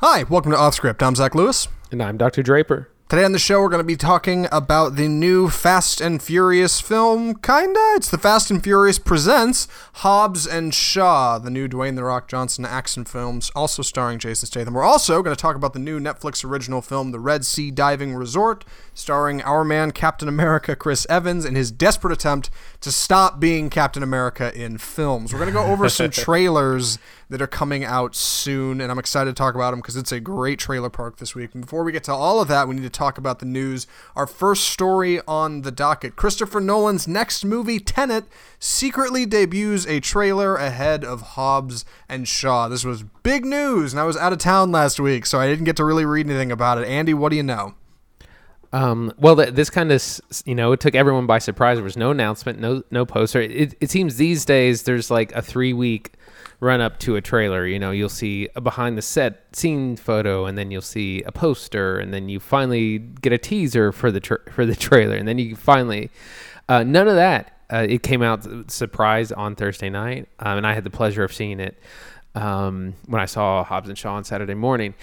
Hi, welcome to Off Script. I'm Zach Lewis. And I'm Dr. Draper. Today on the show, we're going to be talking about the new Fast and Furious film. Kinda. It's the Fast and Furious Presents Hobbs and Shaw, the new Dwayne The Rock Johnson action films, also starring Jason Statham. We're also going to talk about the new Netflix original film, The Red Sea Diving Resort, starring our man Captain America Chris Evans in his desperate attempt to stop being Captain America in films. We're going to go over some trailers that are coming out soon, and I'm excited to talk about them because it's a great trailer park this week. And before we get to all of that, we need to talk about the news. Our first story on the docket Christopher Nolan's next movie, Tenet, secretly debuts a trailer ahead of Hobbs and Shaw. This was big news, and I was out of town last week, so I didn't get to really read anything about it. Andy, what do you know? Um, well, th- this kind of, you know, it took everyone by surprise. There was no announcement, no no poster. It, it seems these days there's like a three week run up to a trailer. You know, you'll see a behind the set scene photo, and then you'll see a poster, and then you finally get a teaser for the tra- for the trailer, and then you finally uh, none of that. Uh, it came out surprise on Thursday night, um, and I had the pleasure of seeing it um, when I saw Hobbs and Shaw on Saturday morning.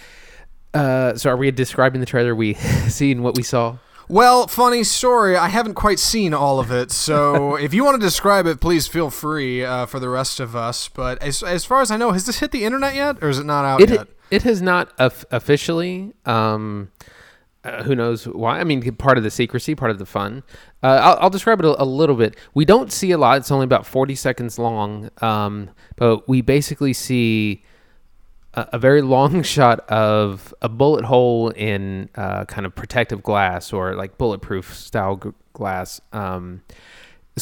Uh, so are we describing the trailer? We seen what we saw? Well, funny story. I haven't quite seen all of it, so if you want to describe it, please feel free uh, for the rest of us. But as, as far as I know, has this hit the internet yet, or is it not out it, yet? It has not officially. Um, uh, who knows why? I mean, part of the secrecy, part of the fun. Uh, I'll, I'll, describe it a, a, little bit. We don't see a lot. It's only about 40 seconds long, um, but we basically see a, very long shot of a bullet hole in uh, kind of protective glass or like bulletproof style g- glass um,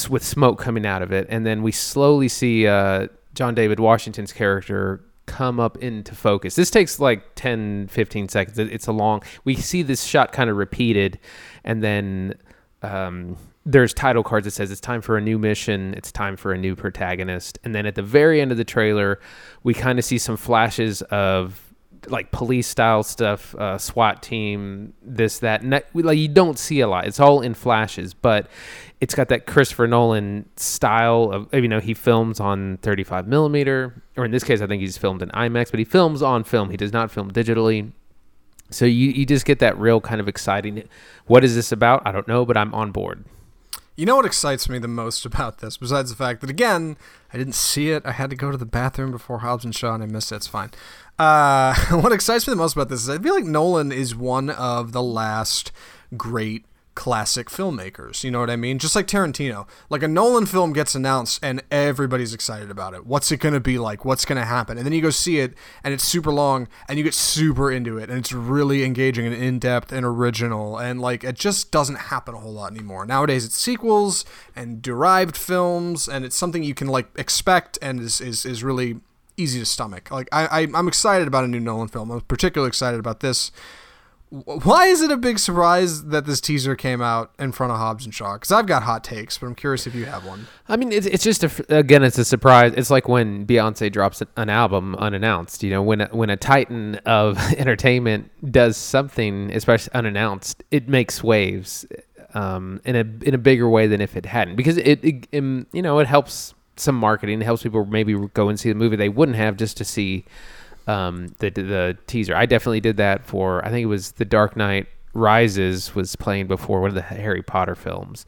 with smoke coming out of it. And then we slowly see uh, John David Washington's character come up into focus. This takes like 10, 15 seconds. It's a long, we see this shot kind of repeated and then um, there's title cards that says it's time for a new mission, it's time for a new protagonist, and then at the very end of the trailer, we kind of see some flashes of like police style stuff, uh, SWAT team, this that, and that, like you don't see a lot. It's all in flashes, but it's got that Christopher Nolan style of you know he films on 35 millimeter, or in this case, I think he's filmed in IMAX, but he films on film. He does not film digitally. So you, you just get that real kind of exciting. What is this about? I don't know, but I'm on board. You know what excites me the most about this, besides the fact that again I didn't see it, I had to go to the bathroom before Hobbs and Shaw, and I missed it. It's fine. Uh, what excites me the most about this is I feel like Nolan is one of the last great classic filmmakers. You know what I mean? Just like Tarantino. Like a Nolan film gets announced and everybody's excited about it. What's it going to be like? What's going to happen? And then you go see it and it's super long and you get super into it and it's really engaging and in-depth and original and like it just doesn't happen a whole lot anymore. Nowadays it's sequels and derived films and it's something you can like expect and is is, is really easy to stomach. Like I, I I'm excited about a new Nolan film. I'm particularly excited about this why is it a big surprise that this teaser came out in front of Hobbs and Shaw? Because I've got hot takes, but I'm curious if you have one. I mean, it's, it's just a, again, it's a surprise. It's like when Beyonce drops an album unannounced. You know, when a, when a titan of entertainment does something, especially unannounced, it makes waves um, in a in a bigger way than if it hadn't. Because it, it, it you know it helps some marketing. It helps people maybe go and see the movie they wouldn't have just to see um, the the teaser. I definitely did that for I think it was The Dark Knight Rises was playing before one of the Harry Potter films.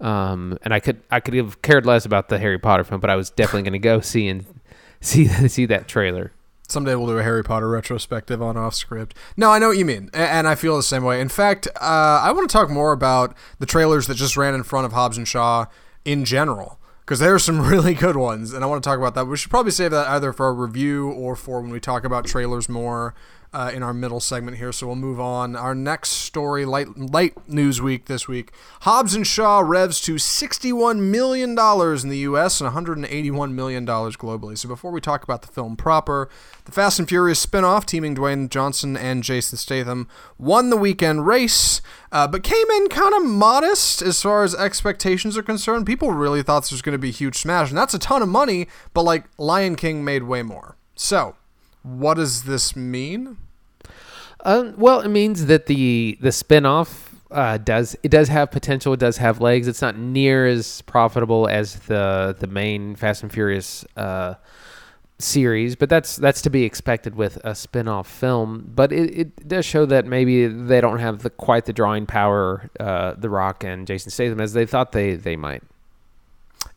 Um, and I could I could have cared less about the Harry Potter film, but I was definitely going to go see and see see that trailer. Someday we'll do a Harry Potter retrospective on off script. No, I know what you mean, and I feel the same way. In fact, uh, I want to talk more about the trailers that just ran in front of Hobbs and Shaw in general because there are some really good ones, and I want to talk about that. We should probably save that either for a review or for when we talk about trailers more uh, in our middle segment here. So we'll move on. Our next story, light light news week this week. Hobbs and Shaw revs to $61 million in the U.S. and $181 million globally. So before we talk about the film proper, the Fast and Furious spinoff, teaming Dwayne Johnson and Jason Statham, won the weekend race, uh, but came in kind of modest as far as expectations are concerned. People really thought this was going to be a huge smash, and that's a ton of money, but like Lion King made way more. So, what does this mean? Uh, well, it means that the the spinoff uh, does it does have potential. It does have legs. It's not near as profitable as the the main Fast and Furious uh, series, but that's that's to be expected with a spin-off film. But it, it does show that maybe they don't have the quite the drawing power, uh, The Rock and Jason Statham, as they thought they they might.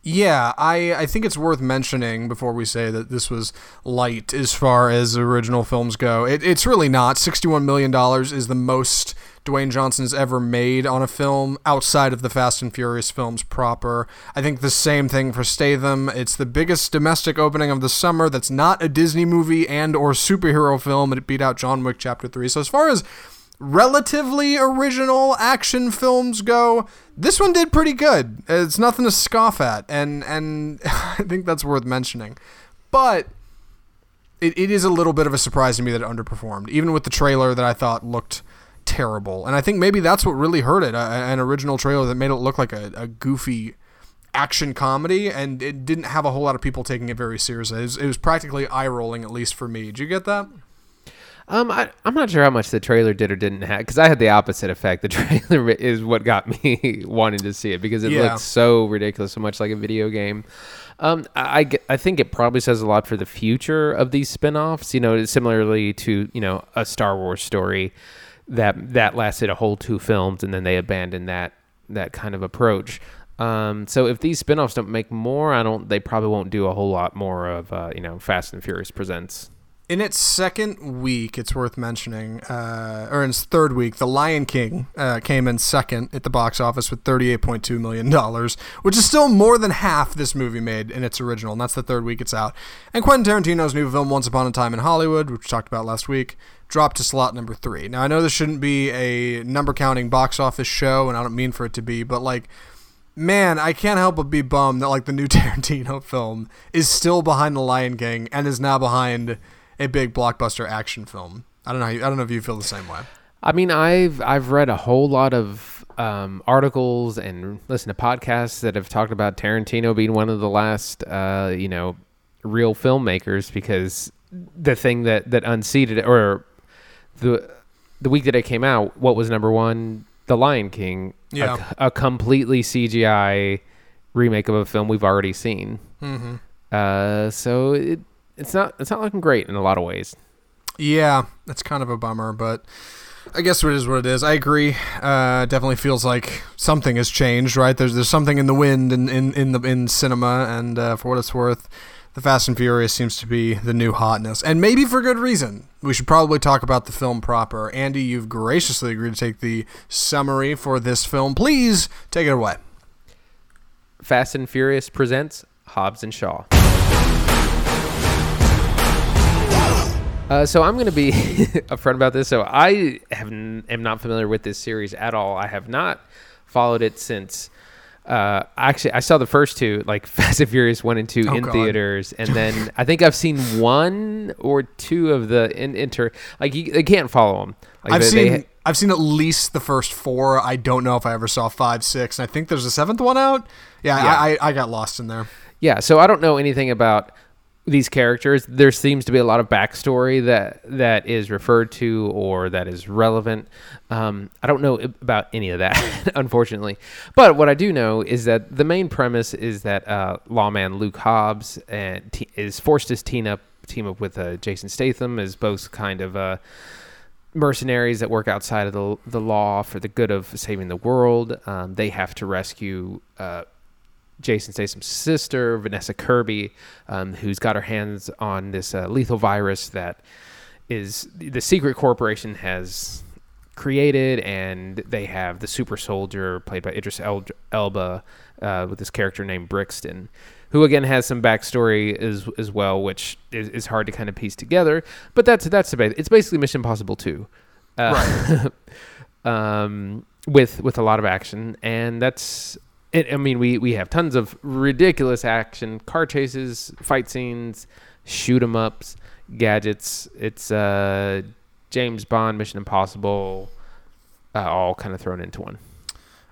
Yeah, I, I think it's worth mentioning before we say that this was light as far as original films go. It, it's really not. $61 million is the most Dwayne Johnson's ever made on a film outside of the Fast and Furious films proper. I think the same thing for Statham. It's the biggest domestic opening of the summer that's not a Disney movie and or superhero film. It beat out John Wick Chapter 3. So as far as relatively original action films go, this one did pretty good. It's nothing to scoff at, and and I think that's worth mentioning. But it, it is a little bit of a surprise to me that it underperformed, even with the trailer that I thought looked terrible. And I think maybe that's what really hurt it. A, an original trailer that made it look like a, a goofy action comedy, and it didn't have a whole lot of people taking it very seriously. It was, it was practically eye rolling, at least for me. Did you get that? Um, I, I'm not sure how much the trailer did or didn't have because I had the opposite effect. The trailer is what got me wanting to see it because it Yeah. looked so ridiculous, so much like a video game. Um, I, I I think it probably says a lot for the future of these spin-offs. You know, similarly to you know a Star Wars story that that lasted a whole two films and then they abandoned that that kind of approach. Um, so if these spin-offs don't make more, I don't. They probably won't do a whole lot more of uh, you know Fast and Furious presents. In its second week, it's worth mentioning, uh, or in its third week, The Lion King uh, came in second at the box office with $38.2 million, which is still more than half this movie made in its original, and that's the third week it's out. And Quentin Tarantino's new film, Once Upon a Time in Hollywood, which we talked about last week, dropped to slot number three. Now, I know this shouldn't be a number counting box office show, and I don't mean for it to be, but like, man, I can't help but be bummed that like the new Tarantino film is still behind The Lion King and is now behind a big blockbuster action film. I don't know. How you, I don't know if you feel the same way. I mean, I've I've read a whole lot of um, articles and listened to podcasts that have talked about Tarantino being one of the last, uh, you know, real filmmakers because the thing that that unseated it, or the the week that it came out, what was number one? The Lion King. a- Yeah. a, completely CGI remake of a film we've already seen. Mm-hmm. Uh, so it it's not it's not looking great in a lot of ways. Yeah, that's kind of a bummer, but I guess it is what it is. I agree. Uh, definitely feels like something has changed, right? There's there's something in the wind in in in the in cinema, and uh, for what it's worth, the Fast and Furious seems to be the new hotness, and maybe for good reason. We should probably talk about the film proper. Andy, you've graciously agreed to take the summary for this film. Please take it away. Fast and Furious presents Hobbs and Shaw. Uh, so I'm going to be upfront about this. So I have n- am not familiar with this series at all. I have not followed it since. Uh, actually, I saw the first two, like Fast and Furious one and two, Oh, in God. theaters, and then I think I've seen one or two of the in inter. Like you, they can't follow them. Like I've they- seen they- I've seen at least the first four. I don't know if I ever saw five, six, and I think there's a seventh one out. Yeah, Yeah. I, I I got lost in there. Yeah, so I don't know anything about these characters. There seems to be a lot of backstory that that is referred to or that is relevant. Um, I don't know about any of that, unfortunately. But what I do know is that the main premise is that uh, lawman Luke Hobbs and te- is forced to team up team up with uh, Jason Statham as both kind of. Uh, mercenaries that work outside of the, the law for the good of saving the world. Um, they have to rescue uh, Jason Statham's sister, Vanessa Kirby, um, who's got her hands on this uh, lethal virus that is the secret corporation has created, and they have the super soldier played by Idris El- Elba uh, with this character named Brixton, who again has some backstory as as well, which is, is hard to kind of piece together. But that's that's about it's basically Mission Impossible two, uh, um, with with a lot of action, and that's. It, I mean, we, we have tons of ridiculous action, car chases, fight scenes, shoot 'em ups, gadgets. It's uh, James Bond, Mission Impossible, uh, all kind of thrown into one.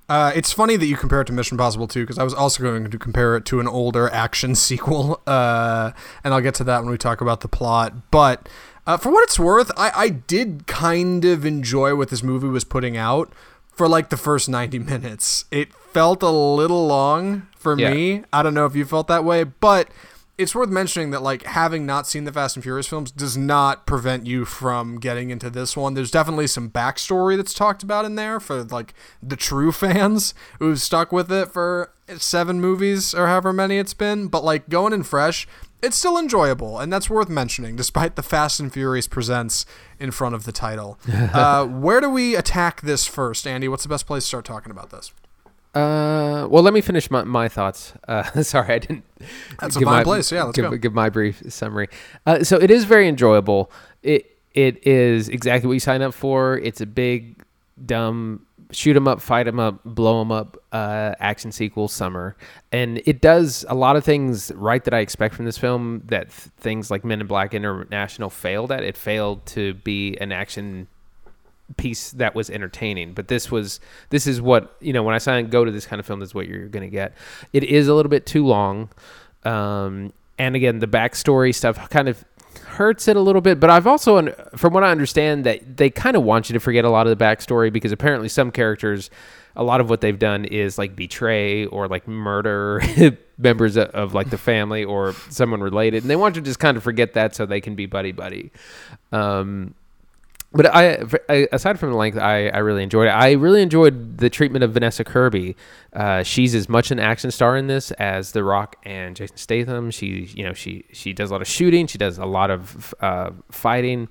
Uh, it's funny that you compare it to Mission Impossible 2 because I was also going to compare it to an older action sequel, uh, and I'll get to that when we talk about the plot. But uh, for what it's worth, I, I did kind of enjoy what this movie was putting out for like the first 90 minutes. It felt a little long for Yeah. me. I don't know if you felt that way, but it's worth mentioning that like having not seen the Fast and Furious films does not prevent you from getting into this one. There's definitely some backstory that's talked about in there for like the true fans who've stuck with it for seven movies or however many it's been. But like going in fresh, it's still enjoyable, and that's worth mentioning, despite the Fast and Furious presents in front of the title. uh, where do we attack this first, Andy? What's the best place to start talking about this? Uh, well, let me finish my, my thoughts. Uh, sorry, I didn't. That's a fine place. Yeah, let's give, go. Give my brief summary. Uh, so it is very enjoyable. It it is exactly what you sign up for. It's a big, dumb shoot 'em up, fight 'em up, blow 'em up uh, action sequel summer, and it does a lot of things right that I expect from this film. That th- things like Men in Black International failed at. It failed to be an action piece that was entertaining but this was this is what you know when i sign go to this kind of film this is what you're going to get it is a little bit too long um, and again the backstory stuff kind of hurts it a little bit but i've also from what i understand that they kind of want you to forget a lot of the backstory because apparently some characters a lot of what they've done is like betray or like murder members of, of like the family or someone related and they want you to just kind of forget that so they can be buddy buddy um, but I, aside from the length, I, I really enjoyed it. I really enjoyed the treatment of Vanessa Kirby. Uh, she's as much an action star in this as The Rock and Jason Statham. She, you know, she she does a lot of shooting. She does a lot of uh, fighting.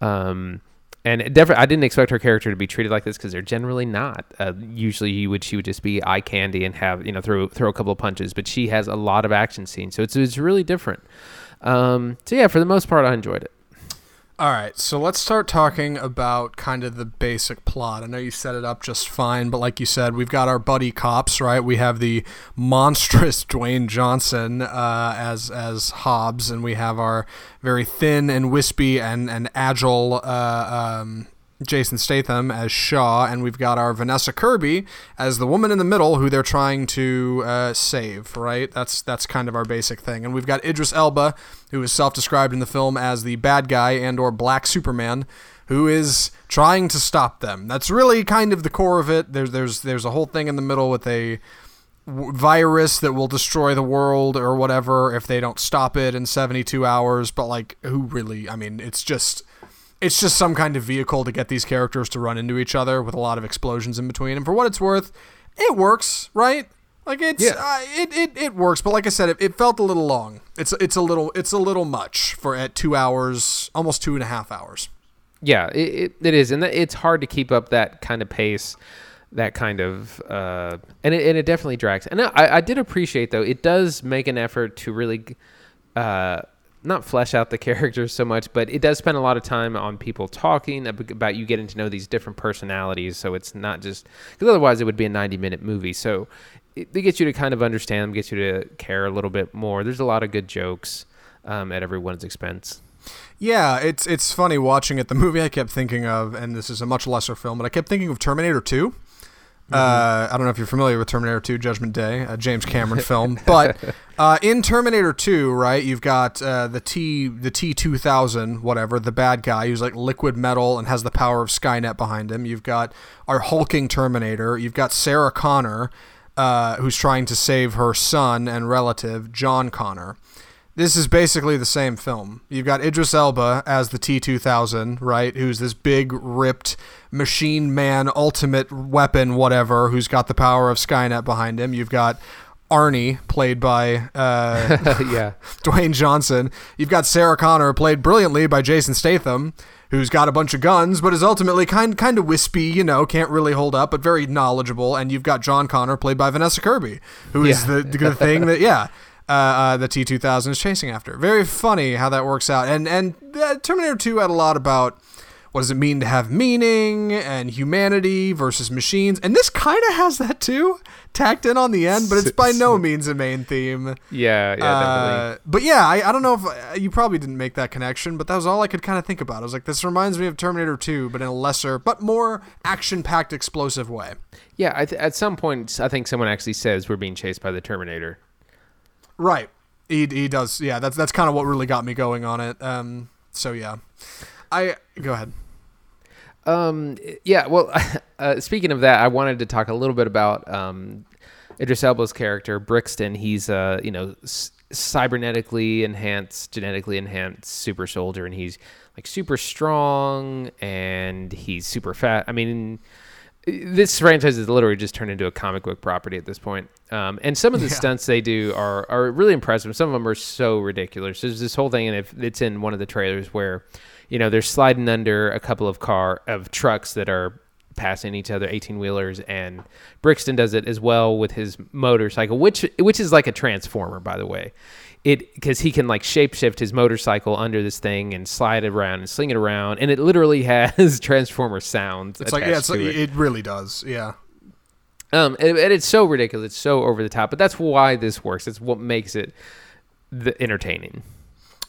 Um, and definitely, I didn't expect her character to be treated like this because they're generally not. Uh, usually, you would she would just be eye candy and have you know throw throw a couple of punches. But she has a lot of action scenes, so it's it's really different. Um, so yeah, for the most part, I enjoyed it. All right, so let's start talking about kind of the basic plot. I know you set it up just fine, but like you said, we've got our buddy cops, right? We have the monstrous Dwayne Johnson uh, as as Hobbs, and we have our very thin and wispy and and agile uh, um, Jason Statham as Shaw, and we've got our Vanessa Kirby as the woman in the middle who they're trying to uh, save. Right? That's that's kind of our basic thing. And we've got Idris Elba, who is self-described in the film as the bad guy and/or Black Superman, who is trying to stop them. That's really kind of the core of it. There's there's there's a whole thing in the middle with a virus that will destroy the world or whatever if they don't stop it in 72 hours but like who really i mean it's just it's just some kind of vehicle to get these characters to run into each other with a lot of explosions in between. And for what it's worth, it works, right? Like it's yeah. uh, it, it it works, but like I said, it, it, felt a little long. It's it's a little it's a little much for at two hours, almost two and a half hours. Yeah, it, it, is, and it's hard to keep up that kind of pace, that kind of, uh, and it and it definitely drags. And I, I did appreciate though it does make an effort to really, uh, not flesh out the characters so much, but it does spend a lot of time on people talking about you getting to know these different personalities. So it's not just because otherwise it would be a 90 minute movie. So it, it, gets you to kind of understand them, gets you to care a little bit more. There's a lot of good jokes um, at everyone's expense. Yeah, it's it's funny watching it. The movie I kept thinking of, and this is a much lesser film, but I kept thinking of Terminator 2 Mm-hmm. Uh, I don't know if you're familiar with Terminator 2 Judgment Day, a James Cameron film, but uh, in Terminator 2, right, you've got uh, the T the T2000, whatever, the bad guy who's like liquid metal and has the power of Skynet behind him. You've got our hulking Terminator. You've got Sarah Connor, uh, who's trying to save her son and relative, John Connor this is basically the same film. You've got Idris Elba as the T2000, right? Who's this big, ripped machine man, ultimate weapon, whatever, who's got the power of Skynet behind him. You've got Arnie, played by uh, yeah Dwayne Johnson. You've got Sarah Connor, played brilliantly by Jason Statham, who's got a bunch of guns, but is ultimately kind kind of wispy, you know, can't really hold up, but very knowledgeable. And you've got John Connor, played by Vanessa Kirby, who is yeah. the, the thing that yeah uh, uh, the T2000 is chasing after. Very funny how that works out. And and uh, Terminator 2 had a lot about what does it mean to have meaning and humanity versus machines. And this kind of has that too, tacked in on the end, but it's by no means a main theme. Yeah, yeah, uh, But yeah, I, I don't know if uh, you probably didn't make that connection, but that was all I could kind of think about. I was like, this reminds me of Terminator 2, but in a lesser, but more action packed, explosive way. Yeah, th- at some point, I think someone actually says we're being chased by the Terminator. Right. He he does. Yeah, that's that's kind of what really got me going on it. Um. So yeah, I go ahead. Um. Yeah. Well, uh, speaking of that, I wanted to talk a little bit about um, Idris Elba's character Brixton. He's uh you know. Cybernetically enhanced, genetically enhanced super soldier, and he's like super strong and he's super fat. I mean, this franchise is literally just turned into a comic book property at this point. Um, and some of the Yeah. stunts they do are, are really impressive. Some of them are so ridiculous. There's this whole thing, and if it's in one of the trailers where, you know, they're sliding under a couple of car of trucks that are passing each other, eighteen wheelers, and Brixton does it as well with his motorcycle, which which is like a transformer, by the way. It because he can like shapeshift his motorcycle under this thing and slide it around and sling it around, and it literally has transformer sounds. It's like yeah, it's like, it. really does. Yeah. Um, and, and it's so ridiculous, it's so over the top, but that's why this works. It's what makes it the entertaining.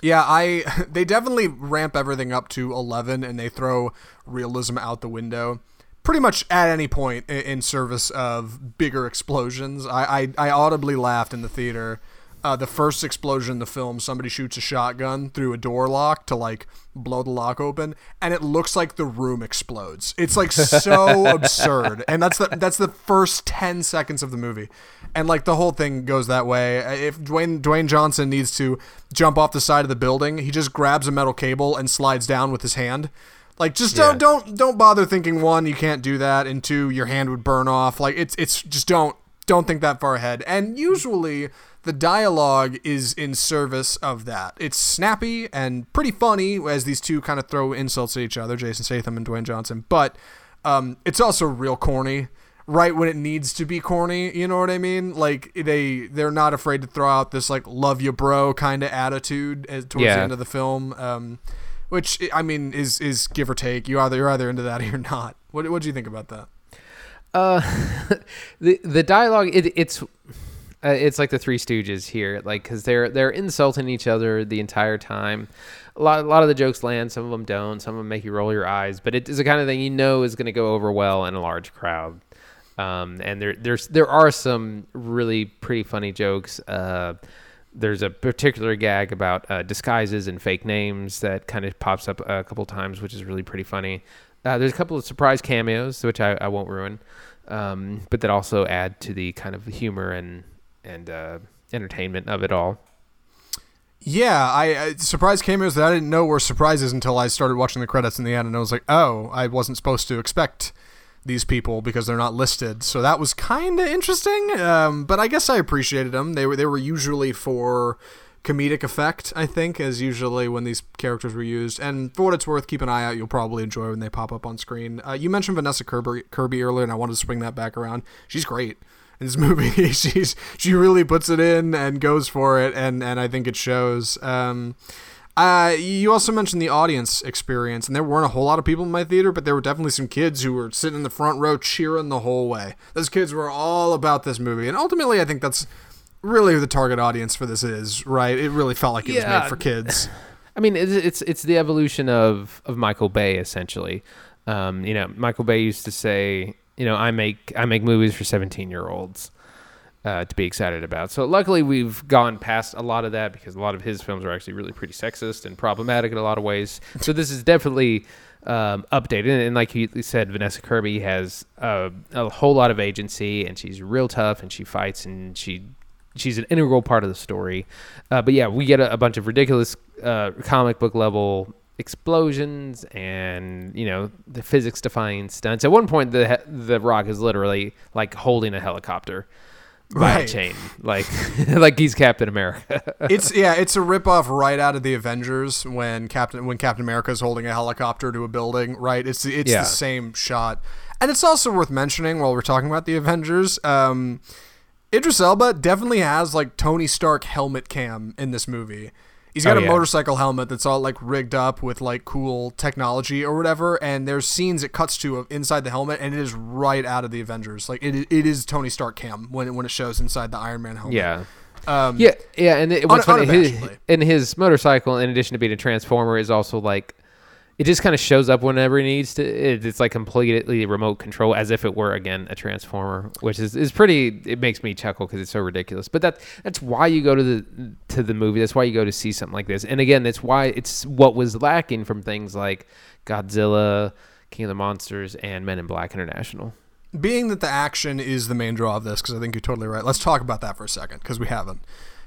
Yeah, I they definitely ramp everything up to 11 and they throw realism out the window pretty much at any point in service of bigger explosions. I I, I audibly laughed in the theater. Uh, the first explosion in the film, somebody shoots a shotgun through a door lock to like blow the lock open, and it looks like the room explodes. It's like so absurd, and that's the that's the first ten seconds of the movie, and like the whole thing goes that way. If Dwayne Dwayne Johnson needs to jump off the side of the building, he just grabs a metal cable and slides down with his hand. Like just don't Yeah. don't don't bother thinking one you can't do that and two your hand would burn off. Like it's it's just don't don't think that far ahead. And usually the dialogue is in service of that. It's snappy and pretty funny as these two kind of throw insults at each other, Jason Statham and Dwayne Johnson. But um, it's also real corny right when it needs to be corny you know what i mean like they they're not afraid to throw out this like love you bro kind of attitude as, towards the end of the film um which i mean is is give or take you either you're either into that or you're not what what do you think about that Uh, the the dialogue it, it's uh, it's like the Three Stooges here, like because they're they're insulting each other the entire time. A lot a lot of the jokes land, some of them don't, some of them make you roll your eyes, but it is the kind of thing you know is going to go over well in a large crowd. Um, and there there's there are some really pretty funny jokes. Uh, there's a particular gag about uh, disguises and fake names that kind of pops up a couple times, which is really pretty funny. Uh, there's a couple of surprise cameos, which I, I won't ruin, um, but that also add to the kind of humor and and uh, entertainment of it all. yeah i I- surprise cameos that i didn't know were surprises until i started watching the credits in the end and i was like oh i wasn't supposed to expect these people because they're not listed. So that was kind of interesting um, but i guess i appreciated them they were they were usually for comedic effect i think as usually when these characters were used. And for what it's worth keep an eye out. You'll probably enjoy when they pop up on screen. Uh, you mentioned vanessa kirby, kirby earlier and i wanted to swing that back around. She's great this movie she's she really puts it in and goes for it and and i think it shows um uh, you also mentioned the audience experience, and there weren't a whole lot of people in my theater, but there were definitely some kids who were sitting in the front row cheering the whole way. Those kids were all about this movie, and ultimately, I think that's really who the target audience for this is, right? It really felt like it was made for kids. I mean, it's it's, it's the evolution of of Michael Bay essentially. Um, you know, Michael Bay used to say, you know, I make I make movies for 17 year olds uh, to be excited about. So luckily, we've gone past a lot of that because a lot of his films are actually really pretty sexist and problematic in a lot of ways. So this is definitely um, updated. And like you said, Vanessa Kirby has a whole lot of agency, and she's real tough, and she fights, and she she's an integral part of the story. Uh, but yeah, we get a, a bunch of ridiculous uh, comic book level explosions and you know the physics defying stunts. At one point, the the Rock is literally like holding a helicopter by a chain, like like he's Captain America. it's yeah, it's a ripoff right out of the Avengers when Captain when Captain America is holding a helicopter to a building, right? It's it's Yeah. the same shot, and it's also worth mentioning while we're talking about the Avengers. Um, Idris Elba definitely has like Tony Stark helmet cam in this movie. He's got Oh, a yeah. motorcycle helmet that's all like rigged up with like cool technology or whatever, and there's scenes it cuts to of inside the helmet, and it is right out of the Avengers. Like it, it is Tony Stark cam when it, when it shows inside the Iron Man helmet. yeah. um, Yeah, yeah, and it, what's Un- funny, his, and his motorcycle, in addition to being a transformer, is also like it just kind of shows up whenever it needs to. It, it's like completely remote control, as if it were again a transformer, which is, is pretty. It makes me chuckle because it's so ridiculous. But that that's why you go to the to the movie. That's why you go to see something like this. And again, that's why it's what was lacking from things like Godzilla, King of the Monsters, and Men in Black International. being that the action is the main draw of this, because I think you're totally right. Let's talk about that for a second, because we haven't.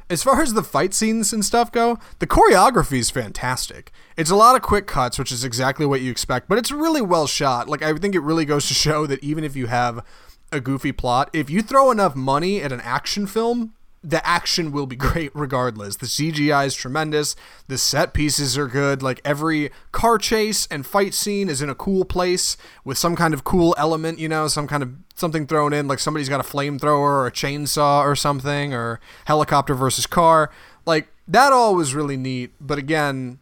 As far as the fight scenes and stuff go, the choreography is fantastic. It's a lot of quick cuts, which is exactly what you expect, but it's really well shot. Like I think it really goes to show that even if you have a goofy plot, if you throw enough money at an action film, the action will be great regardless. The CGI is tremendous. The set pieces are good. Like every car chase and fight scene is in a cool place with some kind of cool element, you know, some kind of something thrown in, like somebody's got a flamethrower or a chainsaw or something, or helicopter versus car. Like that all was really neat. But again,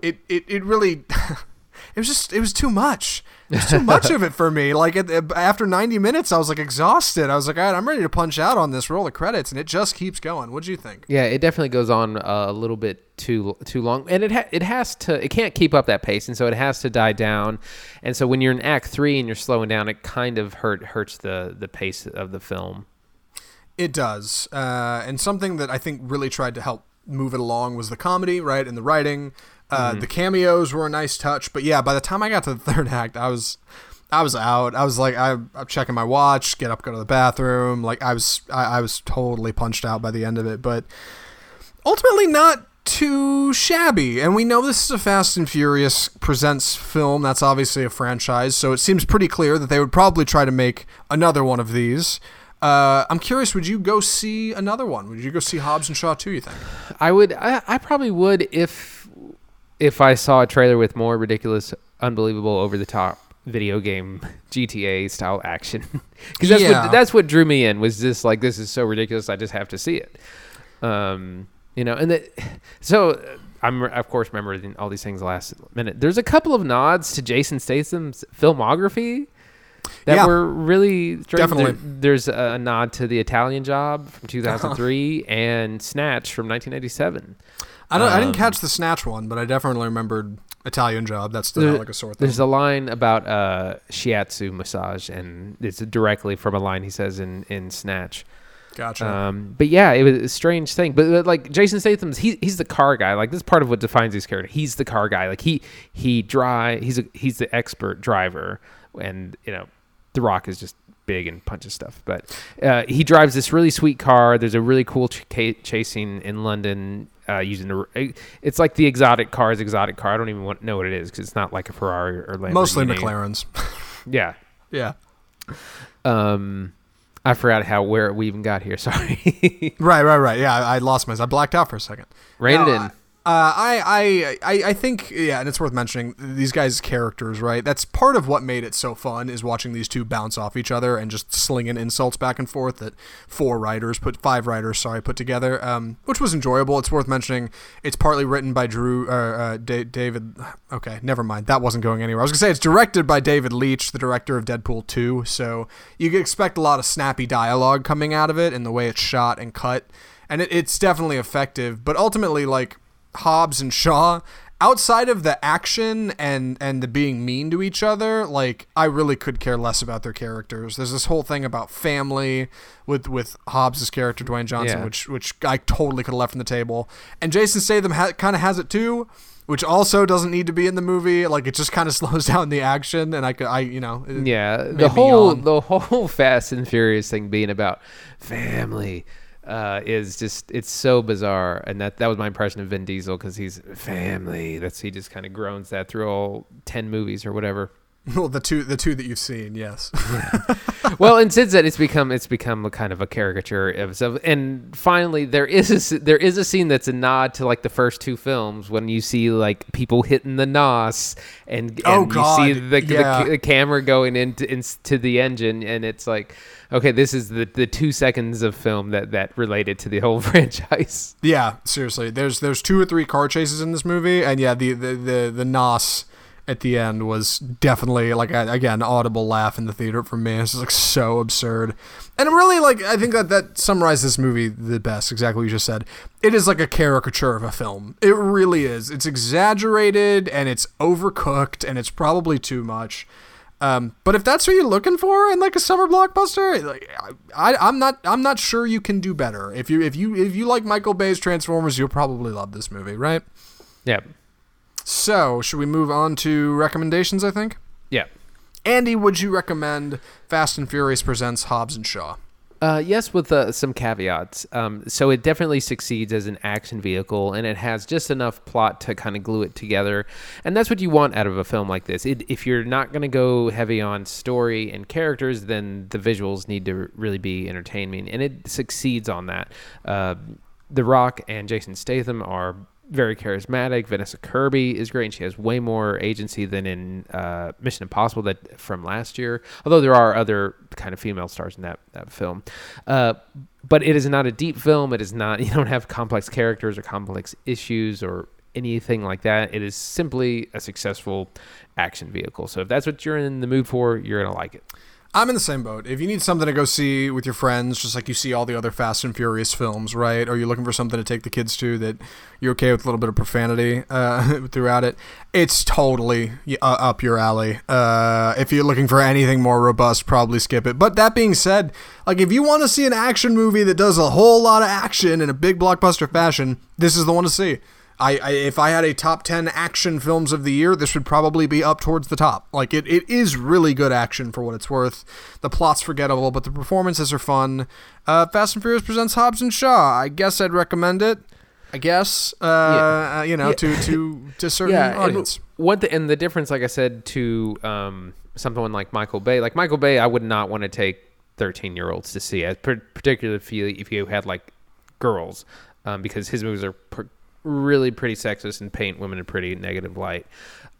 it it, it really it was just it was too much. There's too much of it for me. Like at, after 90 minutes, I was like exhausted. I was like, all right, I'm ready to punch out on this. Roll the credits, and it just keeps going. What do you think? Yeah, it definitely goes on uh, a little bit too too long, and it ha- it has to it can't keep up that pace, and so it has to die down. And so when you're in Act Three and you're slowing down, it kind of hurt hurts the the pace of the film. It does, uh, and something that I think really tried to help move it along was the comedy, right, and the writing. Uh, mm-hmm. The cameos were a nice touch, but yeah, by the time I got to the third act, I was, I was out. I was like, I, am checking my watch, get up, go to the bathroom. Like I was, I, I was totally punched out by the end of it. But ultimately, not too shabby. And we know this is a Fast and Furious presents film. That's obviously a franchise, so it seems pretty clear that they would probably try to make another one of these. Uh, I'm curious. Would you go see another one? Would you go see Hobbs and Shaw too? You think? I would. I, I probably would if if I saw a trailer with more ridiculous, unbelievable, over the top video game GTA style action, because that's yeah. what that's what drew me in was this like this is so ridiculous I just have to see it. Um, you know, and that so I'm of course remembering all these things last minute. There's a couple of nods to Jason Statham's filmography that yeah, were really definitely. There, there's a nod to the Italian Job from 2003 and Snatch from 1987. I don't. Um, I didn't catch the snatch one, but I definitely remembered Italian Job. That's there, out like a sore thumb. There's a line about uh, shiatsu massage, and it's directly from a line he says in in Snatch. Gotcha. Um, but yeah, it was a strange thing. But, but like Jason Statham's, he, he's the car guy. Like this is part of what defines his character. He's the car guy. Like he he drive. He's a, he's the expert driver, and you know, The Rock is just big and punches stuff. But uh, he drives this really sweet car. There's a really cool ch- chasing in London uh, using a, it's like the exotic car's exotic car. I don't even want, know what it is because it's not like a Ferrari or Lamborghini. Mostly McLarens. yeah. Yeah. Um, I forgot how where we even got here. Sorry. right, right, right. Yeah, I, I lost myself. I blacked out for a second. Rein it in. Uh, I, I, I think, yeah, and it's worth mentioning these guys' characters, right? That's part of what made it so fun is watching these two bounce off each other and just slinging insults back and forth that four writers put, five writers, sorry, put together, um, which was enjoyable. It's worth mentioning. It's partly written by Drew, uh, uh, da- David. Okay, never mind. That wasn't going anywhere. I was gonna say it's directed by David Leitch, the director of Deadpool 2. So you can expect a lot of snappy dialogue coming out of it and the way it's shot and cut, and it, it's definitely effective. But ultimately, like Hobbs and Shaw, outside of the action and and the being mean to each other, like I really could care less about their characters. There's this whole thing about family with with Hobbs's character Dwayne Johnson, yeah. which which I totally could have left on the table, and Jason Statham ha- kind of has it too. Which also doesn't need to be in the movie. Like it just kind of slows down the action, and I could, I you know, yeah, the whole the whole Fast and Furious thing being about family, uh, is just it's so bizarre, and that that was my impression of Vin Diesel because he's family. That's he just kind of groans that through all ten movies or whatever. Well, the two the two that you've seen, yes. yeah. Well, and since then, it's become it's become a kind of a caricature of stuff. And finally, there is a, there is a scene that's a nod to like the first two films when you see like people hitting the nos and, and oh, you see the, yeah. the, the, camera going into into the engine, and it's like okay, this is the, the two seconds of film that, that related to the whole franchise. Yeah, seriously. There's there's two or three car chases in this movie, and yeah, the the the, the nos at the end was definitely like again audible laugh in the theater for me. It's just like so absurd, and really like I think that that summarizes this movie the best. Exactly what you just said. It is like a caricature of a film. It really is. It's exaggerated and it's overcooked and it's probably too much. Um, but if that's what you're looking for in like a summer blockbuster, like I, I'm not, I'm not sure you can do better. If you, if you, if you like Michael Bay's Transformers, you'll probably love this movie, right? Yeah. So, should we move on to recommendations? I think. Yeah. Andy, would you recommend Fast and Furious presents Hobbs and Shaw? Uh, yes, with uh, some caveats. Um, so it definitely succeeds as an action vehicle, and it has just enough plot to kind of glue it together. And that's what you want out of a film like this. It, if you're not going to go heavy on story and characters, then the visuals need to really be entertaining, and it succeeds on that. Uh, the Rock and Jason Statham are very charismatic. Vanessa Kirby is great, and she has way more agency than in uh, Mission Impossible that from last year. Although there are other kind of female stars in that, that film, uh, but it is not a deep film. It is not. You don't have complex characters or complex issues or anything like that. It is simply a successful action vehicle. So if that's what you're in the mood for, you're gonna like it. I'm in the same boat. If you need something to go see with your friends, just like you see all the other Fast and Furious films, right? Or you're looking for something to take the kids to that you're okay with a little bit of profanity uh, throughout it, it's totally uh, up your alley. Uh, if you're looking for anything more robust, probably skip it. But that being said, like if you want to see an action movie that does a whole lot of action in a big blockbuster fashion, this is the one to see. I, I, if I had a top 10 action films of the year, this would probably be up towards the top. Like it, it is really good action for what it's worth. The plot's forgettable, but the performances are fun. Uh, Fast and Furious presents Hobbs and Shaw. I guess I'd recommend it. I guess uh, yeah. uh, you know yeah. to to to certain yeah, audience. And what the, and the difference, like I said, to um, someone like Michael Bay, like Michael Bay, I would not want to take thirteen year olds to see, it, particularly if you if you had like girls, um, because his movies are per- really pretty sexist and paint women in pretty negative light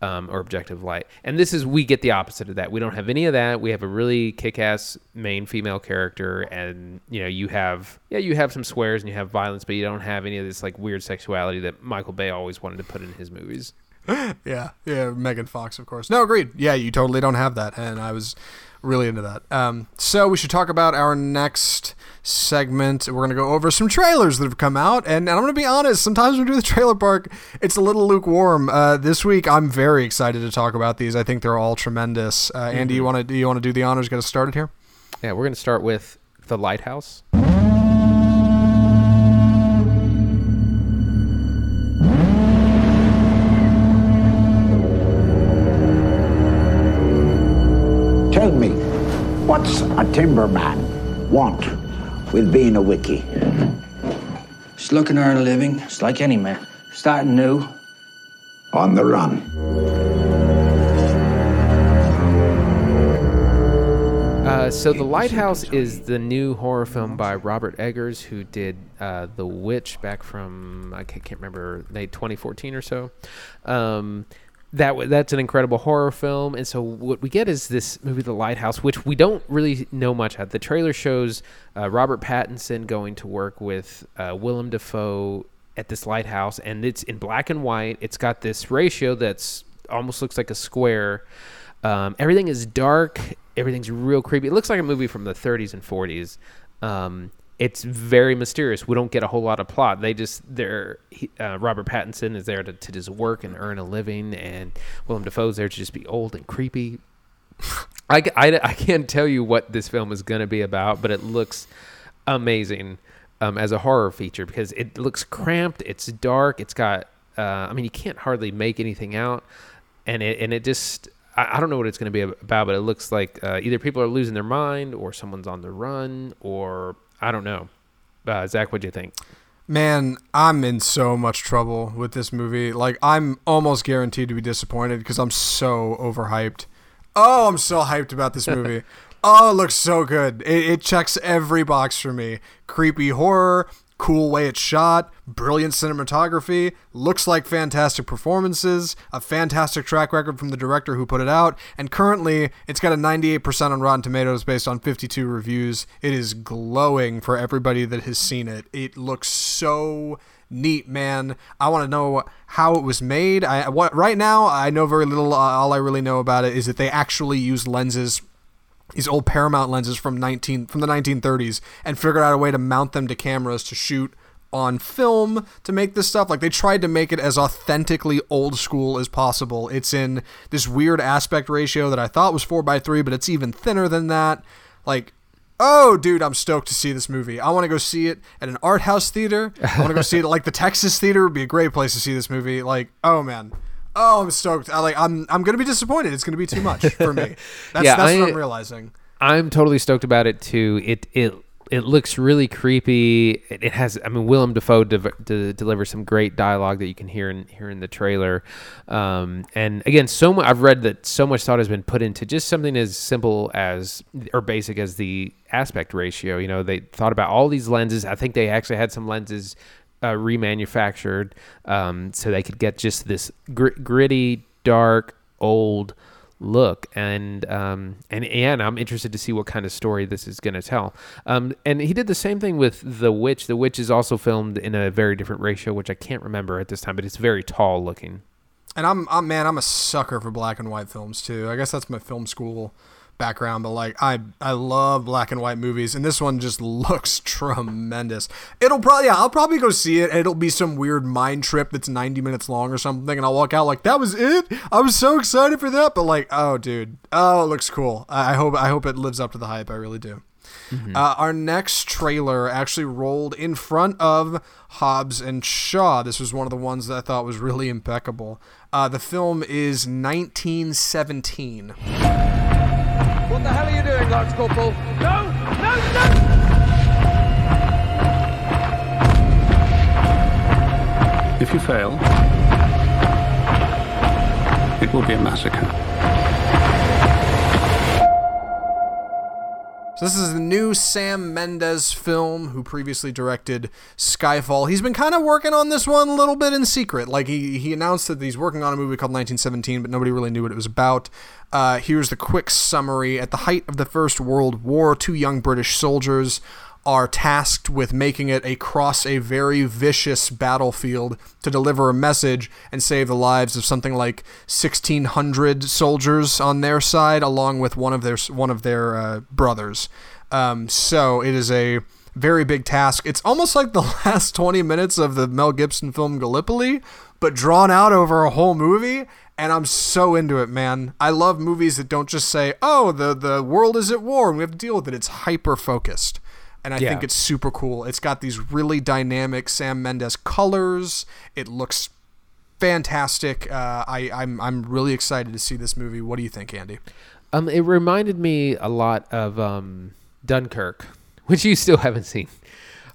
um, or objective light. And this is we get the opposite of that. We don't have any of that. We have a really kick-ass main female character, and you know you have yeah you have some swears and you have violence, but you don't have any of this like weird sexuality that Michael Bay always wanted to put in his movies. yeah, yeah, Megan Fox, of course. No, agreed. Yeah, you totally don't have that, and I was really into that. Um, so we should talk about our next segment. We're going to go over some trailers that have come out, and, and I'm going to be honest. Sometimes when we do the trailer park, it's a little lukewarm. Uh, this week, I'm very excited to talk about these. I think they're all tremendous. Uh, Andy, mm-hmm. you want to do you want to do the honors? Get us started here. Yeah, we're going to start with the Lighthouse. A timberman want with being a wickie? Just looking to earn a living, just like any man. Starting new. On the run. Uh, so the lighthouse is the new horror film by robert eggers who did uh, the witch back from i can't, can't remember 2014 or so um, that that's an incredible horror film. And so what we get is this movie the lighthouse which we don't really know much of the trailer shows uh, robert pattinson going to work with uh, willem dafoe at this lighthouse and it's in black and white. It's got this ratio that's almost looks like a square. Um, everything is dark. Everything's real creepy. It looks like a movie from the 30s and 40s um, it's very mysterious. We don't get a whole lot of plot. They just they're uh, Robert Pattinson is there to, to just work and earn a living, and Willem Dafoe's there to just be old and creepy. I, I, I can't tell you what this film is going to be about, but it looks amazing um, as a horror feature because it looks cramped. It's dark. It's got uh, I mean you can't hardly make anything out, and it and it just I, don't know what it's going to be about, but it looks like uh, either people are losing their mind or someone's on the run or I don't know. Uh, Zach, what do you think? Man, I'm in so much trouble with this movie. Like, I'm almost guaranteed to be disappointed because I'm so overhyped. Oh, I'm so hyped about this movie. oh, it looks so good. It, it checks every box for me. Creepy horror, cool way it's shot, brilliant cinematography, looks like fantastic performances, a fantastic track record from the director who put it out, and currently it's got a 98% on Rotten Tomatoes based on 52 reviews. It is glowing for everybody that has seen it. It looks so neat, man. I want to know how it was made. I what right now I know very little. Uh, all I really know about it is that they actually use lenses these old Paramount lenses from 19 from the 1930s and figured out a way to mount them to cameras to shoot on film to make this stuff. Like they tried to make it as authentically old school as possible. It's in this weird aspect ratio that i thought was 4 by 3 but it's even thinner than that. Like oh dude i'm stoked to see this movie. I want to go see it at an art house theater. I want to go see it like the texas theater would be a great place to see this movie. Like oh man oh, I'm stoked. I like I'm I'm gonna be disappointed. It's gonna be too much for me. That's, yeah, that's I, what I'm realizing. I'm totally stoked about it too. It it it looks really creepy. It, it has, I mean, Willem Dafoe de- de- delivers some great dialogue that you can hear in hear in the trailer. Um, and again, so much I've read that so much thought has been put into just something as simple as or basic as the aspect ratio. You know, they thought about all these lenses. I think they actually had some lenses uh, remanufactured um, so they could get just this gr- gritty, dark, old look and um and and I'm interested to see what kind of story this is going to tell. Um and he did the same thing with The Witch. The Witch is also filmed in a very different ratio which I can't remember at this time, but it's very tall looking. And I'm, I'm man, I'm a sucker for black and white films too. I guess that's my film school background, but like I I love black and white movies, and this one just looks tremendous. It'll probably yeah, I'll probably go see it. And it'll be some weird mind trip that's 90 minutes long or something, and I'll walk out like that was it. I was so excited for that, but like oh dude, oh it looks cool. I, I hope I hope it lives up to the hype. I really do. Uh, our next trailer actually rolled in front of Hobbs and Shaw. This was one of the ones that I thought was really impeccable. Uh, the film is 1917. What the hell are you doing, Lance Corporal? No! No, no! If you fail, it will be a massacre. So this is the new Sam Mendes film, who previously directed Skyfall. He's been kind of working on this one a little bit in secret. Like he he announced that he's working on a movie called 1917, but nobody really knew what it was about. Uh, here's the quick summary: At the height of the First World War, two young British soldiers are tasked with making it across a very vicious battlefield to deliver a message and save the lives of something like 1600 soldiers on their side along with one of their one of their uh, brothers um, so it is a very big task it's almost like the last 20 minutes of the Mel Gibson film Gallipoli but drawn out over a whole movie and I'm so into it, man. I love movies that don't just say, "Oh, the the world is at war and we have to deal with it." It's hyper focused and I Yeah. think it's super cool. It's got these really dynamic Sam Mendes colors. It looks fantastic. Uh, I, I'm I'm really excited to see this movie. What do you think, Andy? Um it reminded me a lot of um Dunkirk, which you still haven't seen.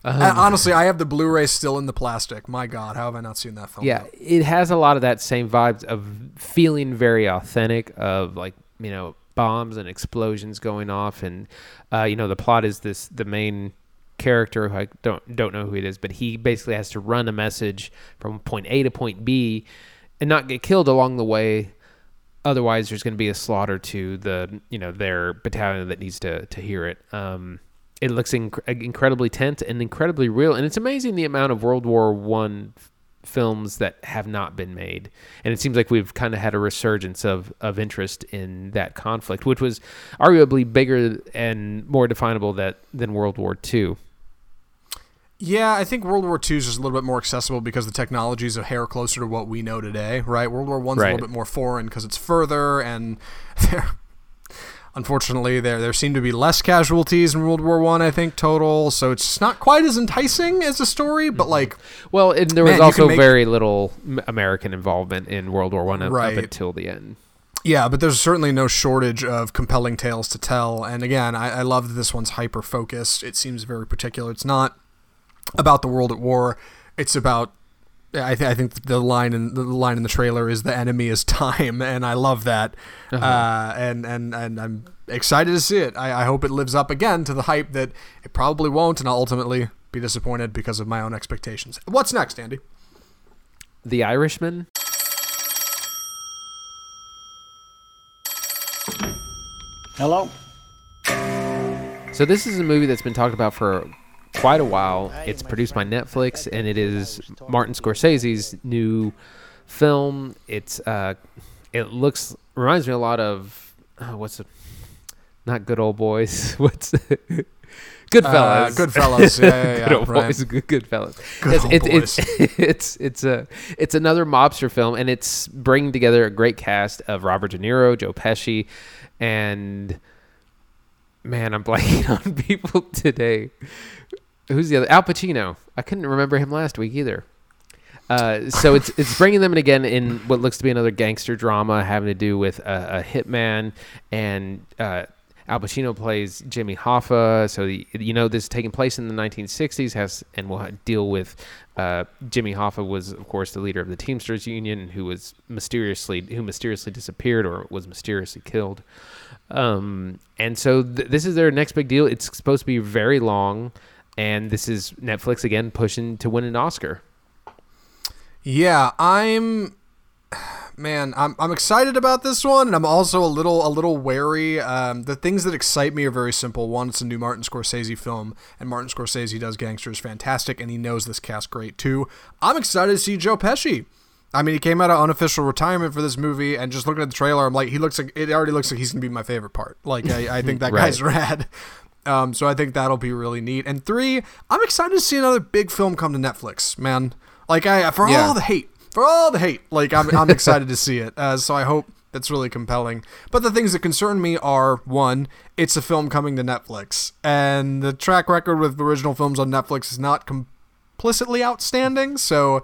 Uh, honestly, I have the Blu-ray still in the plastic. My God, how have I not seen that film? Yeah, it has a lot of that same vibes of feeling very authentic of like, you know, bombs and explosions going off and uh, you know, the plot is this the main character who I don't don't know who it is, but he basically has to run a message from point A to point B and not get killed along the way. Otherwise, there's going to be a slaughter to the you know their battalion that needs to to hear it. Um, it looks inc- incredibly tense and incredibly real, and it's amazing the amount of World War One films that have not been made. And it seems like we've kind of had a resurgence of of interest in that conflict, which was arguably bigger and more definable that than World War II. Yeah, I think World War II is just a little bit more accessible because the technology is a hair closer to what we know today, right? World War One's a little bit more foreign because it's further, and there, unfortunately, there there seem to be less casualties in World War One. I, think total, so it's not quite as enticing as a story. But mm-hmm. like, Well, and there was Man, you also make- very little American involvement in World War One up, Right. up until the end. Yeah, but there's certainly no shortage of compelling tales to tell. And again, I, I love that this one's hyper focused. It seems very particular. It's not about the world at war. It's about. I, th- I think the line in the line in the trailer is the enemy is time, and I love that. uh and and and I'm excited to see it. I, I hope it lives up again to the hype that it probably won't, and I'll ultimately be disappointed because of my own expectations. What's next, Andy? The Irishman. Hello? So this is a movie that's been talked about for quite a while. It's produced by Netflix, and it is Martin Scorsese's new film. It's uh, it looks reminds me a lot of uh, what's it? Not Good Old Boys. What's Goodfellas? Uh, Goodfellas. Yeah, yeah, yeah. good old right. boys, good, Goodfellas. Good it's, old it's, it's it's it's a it's another mobster film, and it's bringing together a great cast of Robert De Niro, Joe Pesci, and man, I'm blanking on people today. Who's the other? Al Pacino. I couldn't remember him last week either. Uh, so it's it's bringing them in again in what looks to be another gangster drama having to do with a, a hitman and uh, Al Pacino plays Jimmy Hoffa. So the, you know this is taking place in the 1960s, has and will deal with uh, Jimmy Hoffa was of course the leader of the Teamsters Union, who was mysteriously who mysteriously disappeared or was mysteriously killed. Um, and so th- this is their next big deal. It's supposed to be very long, and this is Netflix again pushing to win an Oscar. Yeah, I'm man, I'm I'm excited about this one, and I'm also a little a little wary. Um, the things that excite me are very simple. One, it's a new Martin Scorsese film, and Martin Scorsese does gangsters fantastic, and he knows this cast great too. I'm excited to see Joe Pesci. I mean, he came out of unofficial retirement for this movie, and just looking at the trailer, I'm like, he looks like it already looks like he's gonna be my favorite part. Like, I, I think that Right. guy's rad. Um, so I think that'll be really neat. And three, I'm excited to see another big film come to Netflix, man. Like, I for Yeah. all the hate, for all the hate, like I'm I'm excited to see it. Uh, so I hope that's really compelling. But the things that concern me are one, it's a film coming to Netflix, and the track record with original films on Netflix is not complicitly outstanding. So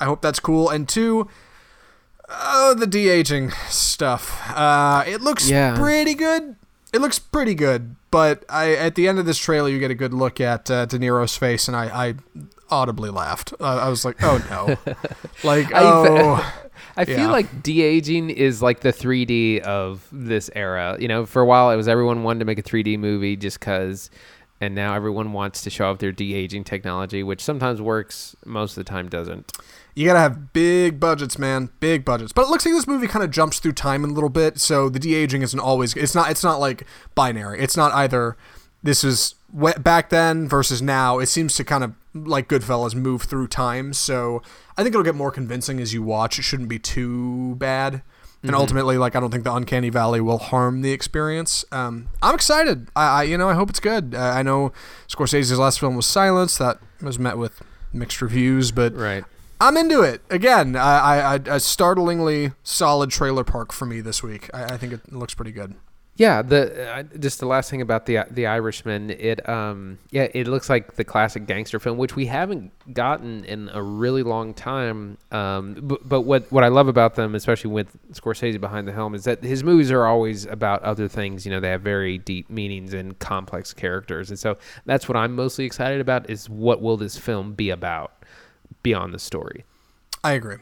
I hope that's cool. And two, oh, the de aging stuff. Uh, it looks Yeah. pretty good. It looks pretty good, but I at the end of this trailer, you get a good look at uh, De Niro's face, and I, I audibly laughed. Uh, I was like, oh no, like I- oh. I feel Yeah. like de aging is like the 3D of this era. You know, for a while it was everyone wanted to make a 3D movie just because, and now everyone wants to show off their de aging technology, which sometimes works, most of the time doesn't. You gotta have big budgets, man, big budgets. But it looks like this movie kind of jumps through time a little bit, so the de aging isn't always. It's not. It's not like binary. It's not either. This is back then versus now. It seems to kind of like Goodfellas move through time. So I think it'll get more convincing as you watch. It shouldn't be too bad. And ultimately, like I don't think the uncanny valley will harm the experience. Um, I'm excited. I, I, you know, I hope it's good. Uh, I know Scorsese's last film was Silence. That was met with mixed reviews, but Right. I'm into it. Again, I, I, a startlingly solid trailer park for me this week. I, I think it looks pretty good. Yeah, the uh, just the last thing about the the Irishman, it um yeah, it looks like the classic gangster film, which we haven't gotten in a really long time. Um, but, but what what I love about them, especially with Scorsese behind the helm, is that his movies are always about other things. You know, they have very deep meanings and complex characters, and so that's what I'm mostly excited about. Is what will this film be about beyond the story? I agree.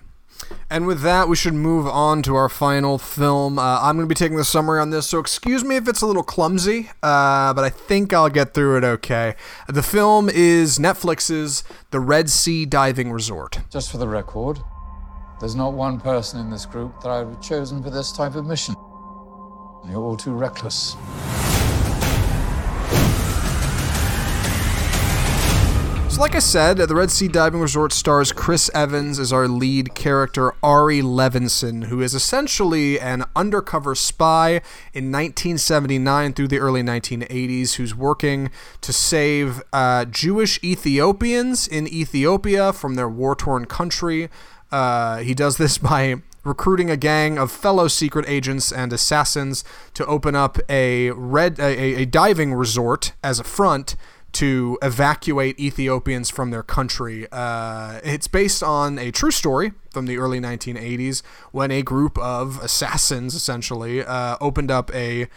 And with that, we should move on to our final film. Uh, I'm going to be taking the summary on this, so excuse me if it's a little clumsy, uh, but I think I'll get through it okay. The film is Netflix's The Red Sea Diving Resort. Just for the record, there's not one person in this group that I would have chosen for this type of mission. You're all too reckless. So, like I said, the Red Sea Diving Resort stars Chris Evans as our lead character, Ari Levinson, who is essentially an undercover spy in 1979 through the early 1980s, who's working to save uh, Jewish Ethiopians in Ethiopia from their war torn country. Uh, he does this by recruiting a gang of fellow secret agents and assassins to open up a red a, a diving resort as a front to evacuate Ethiopians from their country. Uh, it's based on a true story from the early 1980s when a group of assassins essentially uh, opened up a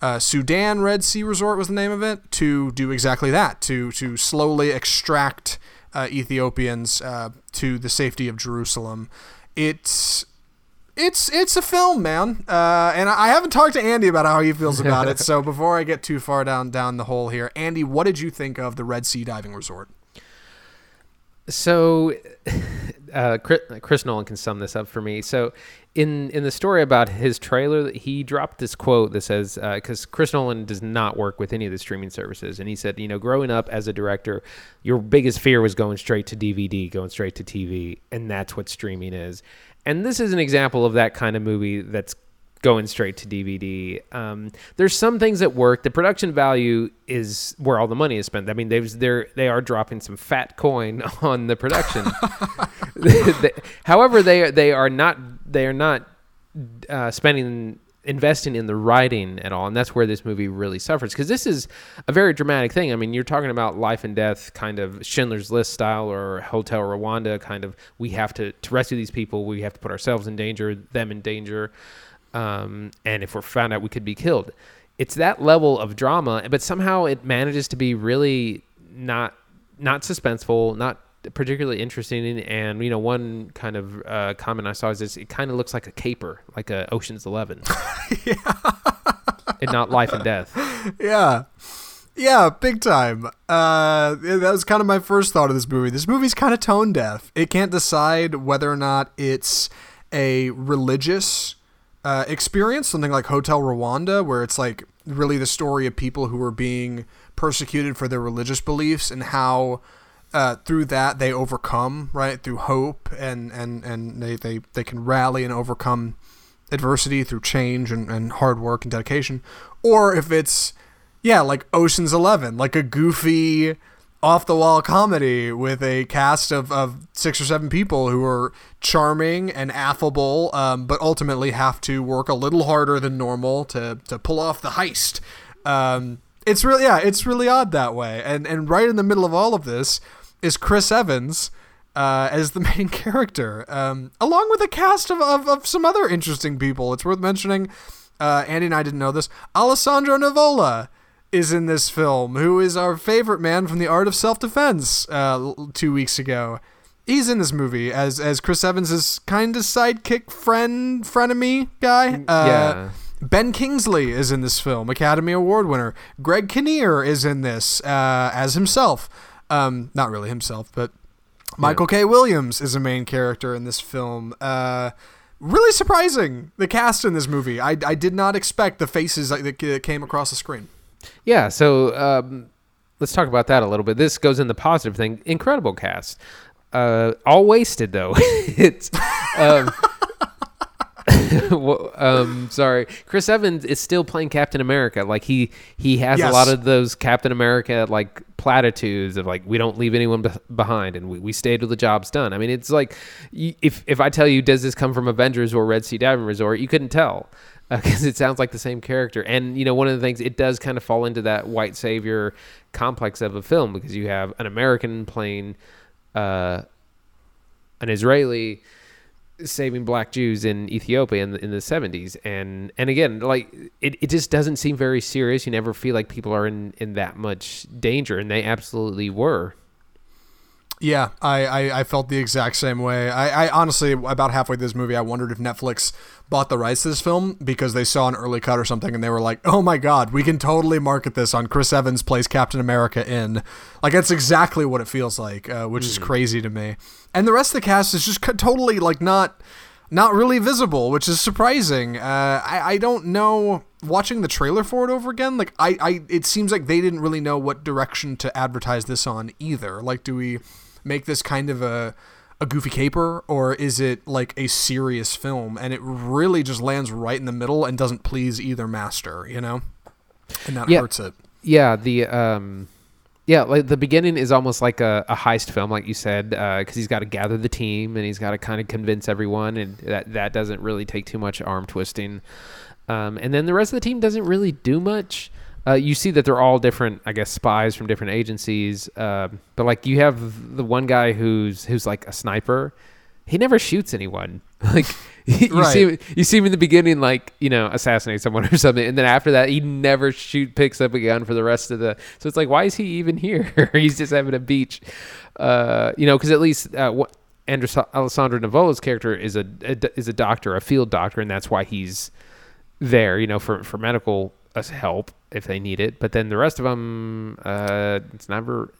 uh, Sudan Red Sea Resort was the name of it to do exactly that to to slowly extract uh, Ethiopians uh, to the safety of Jerusalem. It's it's it's a film, man. Uh, and I haven't talked to Andy about how he feels about it. So before I get too far down down the hole here, Andy, what did you think of the Red Sea Diving Resort? So, uh, Chris, Chris Nolan can sum this up for me. So, in in the story about his trailer, he dropped this quote that says, because Chris Nolan does not work with any of the streaming services, and he said, you know, growing up as a director, your biggest fear was going straight to DVD, going straight to TV, and that's what streaming is. And this is an example of that kind of movie that's going straight to DVD. Um, there's some things that work. The production value is where all the money is spent. I mean, they've they're they are dropping some fat coin on the production. They- however, they they are not they are not uh, spending investing in the writing at all, and that's where this movie really suffers because this is a very dramatic thing. I mean, you're talking about life and death, kind of Schindler's List style or Hotel Rwanda, kind of. We have to to rescue these people. We have to put ourselves in danger, them in danger, um, and if we're found out, we could be killed. it's that level of drama, but somehow it manages to be really not not suspenseful, not particularly interesting. And you know, one kind of uh, comment I saw is this, it kind of looks like a caper, like a Ocean's Eleven, and not Life and Death. Yeah. Yeah, big time. Uh, that was kind of my first thought of this movie. This movie's kind of tone deaf. It can't decide whether or not it's a religious uh, experience, something like Hotel Rwanda, where it's like really the story of people who are being persecuted for their religious beliefs and how uh, through that they overcome, right? Through hope and, and, and they, they, they can rally and overcome adversity through change and, and hard work and dedication. Or if it's yeah, like Ocean's Eleven, like a goofy, off the wall comedy with a cast of, of six or seven people who are charming and affable, um, but ultimately have to work a little harder than normal to, to pull off the heist. Um, it's really yeah, it's really odd that way. And and right in the middle of all of this is Chris Evans. Uh, as the main character, um, along with a cast of, of, of some other interesting people. It's worth mentioning. Uh, Andy and I didn't know this. Alessandro Nivola is in this film, who is our favorite man from The Art of Self Defense uh, two weeks ago. He's in this movie as as Chris Evans' kind of sidekick friend frenemy guy. Uh, yeah. Ben Kingsley is in this film, Academy Award winner. Greg Kinnear is in this uh, as himself. Um, not really himself, but Michael K. Williams is a main character in this film. Uh, really surprising the cast in this movie. I, I did not expect the faces that that came across the screen. Yeah, so um, let's talk about that a little bit. This goes in the positive thing. Incredible cast. Uh, all wasted though. it's um, well, um, sorry, Chris Evans is still playing Captain America. Like he he has Yes. a lot of those Captain America like platitudes of like we don't leave anyone beh behind and we, we stay till the job's done. I mean, it's like if if I tell you does this come from Avengers or Red Sea Diving Resort, you couldn't tell because it sounds like the same character. And you know, one of the things it does kind of fall into that white savior complex of a film because you have an American playing uh, an Israeli saving black Jews in Ethiopia in the, in the 70s and and again like it, it just doesn't seem very serious. You never feel like people are in in that much danger and they absolutely were Yeah, I, I, I felt the exact same way. I, I honestly, about halfway through this movie, I wondered if Netflix bought the rights to this film because they saw an early cut or something and they were like, oh my God, we can totally market this on Chris Evans plays Captain America in. Like, that's exactly what it feels like, uh, which is crazy to me. And the rest of the cast is just totally, like, not. Not really visible, which is surprising. Uh, I, I don't know. Watching the trailer for it over again, like I, I, it seems like they didn't really know what direction to advertise this on either. Like, do we make this kind of a a goofy caper or is it like a serious film? And it really just lands right in the middle and doesn't please either master you know? And that Yeah. hurts it. Yeah the um yeah like the beginning is almost like a, a heist film like you said because he's got to gather the team and he's got to kind of convince everyone and that that doesn't really take too much arm twisting. Um, and then the rest of the team doesn't really do much uh, you see that they're all different i guess spies from different agencies um, but like you have the one guy who's who's like a sniper. He never shoots anyone. Like you Right. see him you see him in the beginning like you know assassinate someone or something and then after that he never shoot picks up a gun for the rest of the so it's like why is he even here? He's just having a beach. Uh you know because at least uh what Andres Alessandro Nivola's character is a, a is a doctor a field doctor and that's why he's there you know for for medical uh, help if they need it but then the rest of them uh it's never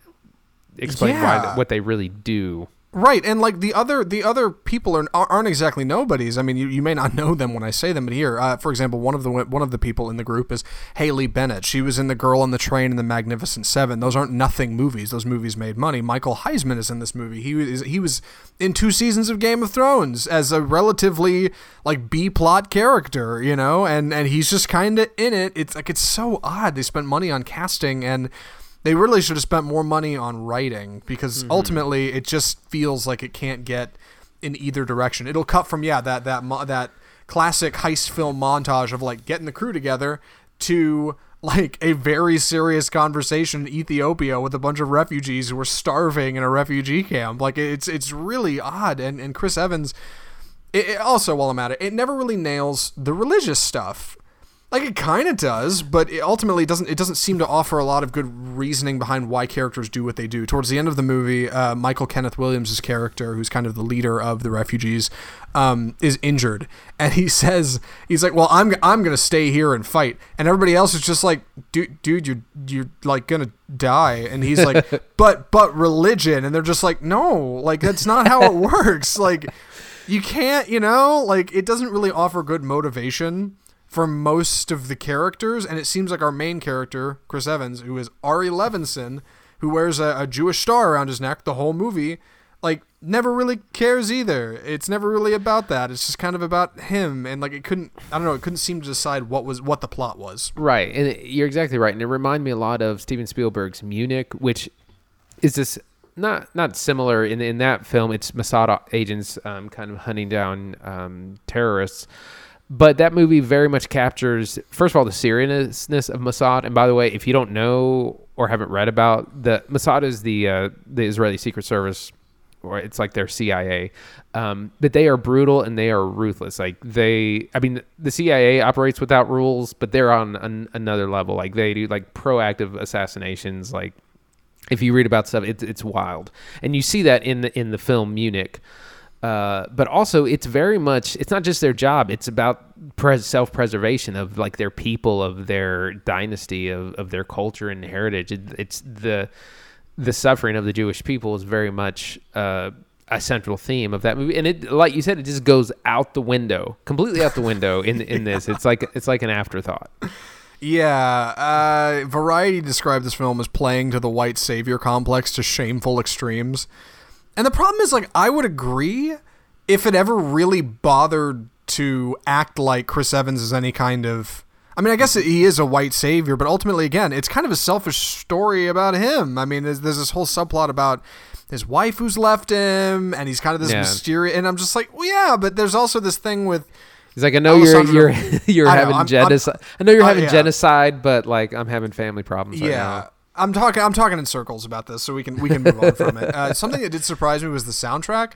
explained why what they really do right and like the other the other people are aren't exactly nobodies. I mean you, you may not know them when i say them but here uh, for example one of the one of the people in the group is haley bennett. She was in the girl on the train and the magnificent seven. Those aren't nothing movies. Those movies made money. Michael Huisman is in this movie. He was he was in two seasons of game of thrones as a relatively like b plot character you know and and he's just kind of in it. It's like it's so odd. They spent money on casting and they really should have spent more money on writing because mm-hmm. ultimately it just feels like it can't get in either direction. It'll cut from yeah that that mo- that classic heist film montage of like getting the crew together to like a very serious conversation in Ethiopia with a bunch of refugees who are starving in a refugee camp. Like it's it's really odd and and Chris Evans it, it- also while I'm at it, it never really nails the religious stuff. Like it kind of does, but it ultimately doesn't. It doesn't seem to offer a lot of good reasoning behind why characters do what they do. Towards the end of the movie, uh, Michael Kenneth Williams' character, who's kind of the leader of the refugees, um, is injured, and he says he's like, "Well, I'm I'm gonna stay here and fight," and everybody else is just like, "Dude, dude, you're you're like gonna die," and he's like, "But but religion," and they're just like, "No, like that's not how it works. Like you can't, you know, like it doesn't really offer good motivation." For most of the characters, and it seems like our main character, Chris Evans, who is Ari Levinson, who wears a, a, Jewish star around his neck the whole movie, like never really cares either. It's never really about that. It's just kind of about him, and like it couldn't, I don't know, it couldn't seem to decide what was what the plot was. Right, and you're exactly right, and it reminded me a lot of Steven Spielberg's Munich, which is this not not similar in in that film. It's Mossad agents um, kind of hunting down um, terrorists but that movie very much captures, first of all, the seriousness of Mossad. And by the way, if you don't know or haven't read about the Mossad is the uh, the Israeli Secret Service, or it's like their CIA. Um, but they are brutal and they are ruthless. Like they, I mean, the CIA operates without rules, but they're on an, another level. Like they do like proactive assassinations. Like if you read about stuff, it's it's wild, and you see that in the in the film Munich. Uh, but also it's very much it's not just their job it's about pres- self-preservation of like their people of their dynasty of, of their culture and heritage. It, it's the the suffering of the jewish people is very much uh, a central theme of that movie. And it like you said it just goes out the window completely out the window in in this. It's like it's like an afterthought. Yeah, uh, Variety described this film as playing to the white savior complex to shameful extremes. And the problem is, like, I would agree if it ever really bothered to act like Chris Evans is any kind of. I mean, I guess he is a white savior, but ultimately, again, it's kind of a selfish story about him. I mean, there's, there's this whole subplot about his wife who's left him, and he's kind of this Yeah. mysterious. And I'm just like, well, yeah, but there's also this thing with. He's like, I know you're you're you're I having I'm- I'm- genocide. I know you're uh, having yeah. genocide, but like I'm having family problems right yeah. now. I'm talking. I'm talking in circles about this, so we can we can move on from it. Uh, something that did surprise me was the soundtrack.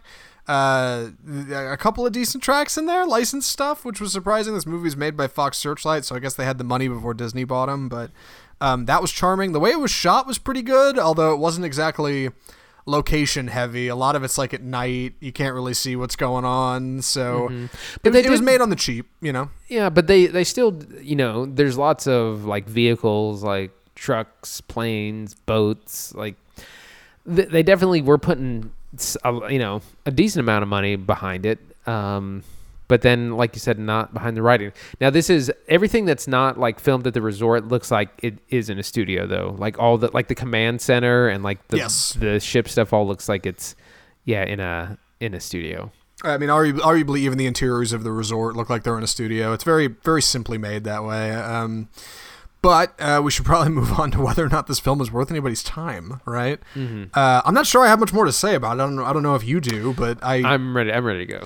Uh, a couple of decent tracks in there, licensed stuff, which was surprising. This movie is made by Fox Searchlight, so I guess they had the money before Disney bought them. But um, that was charming. The way it was shot was pretty good, although it wasn't exactly location heavy. A lot of it's like at night. You can't really see what's going on, so But it, it was made on the cheap. You know. Yeah, but they they still you know there's lots of like vehicles like trucks, planes, boats. Like th- they definitely were putting a, you know a decent amount of money behind it. Um, but then, like you said, not behind the writing. Now, this is everything that's not like filmed at the resort looks like it is in a studio, though. Like all the like the command center and like the Yes. the ship stuff all looks like it's yeah in a in a studio. I mean, arguably, even the interiors of the resort look like they're in a studio. It's very, very simply made that way. Um, but uh, we should probably move on to whether or not this film is worth anybody's time, right? Uh, I'm not sure I have much more to say about it. I don't know. I don't know if you do, but I. I'm ready. I'm ready to go.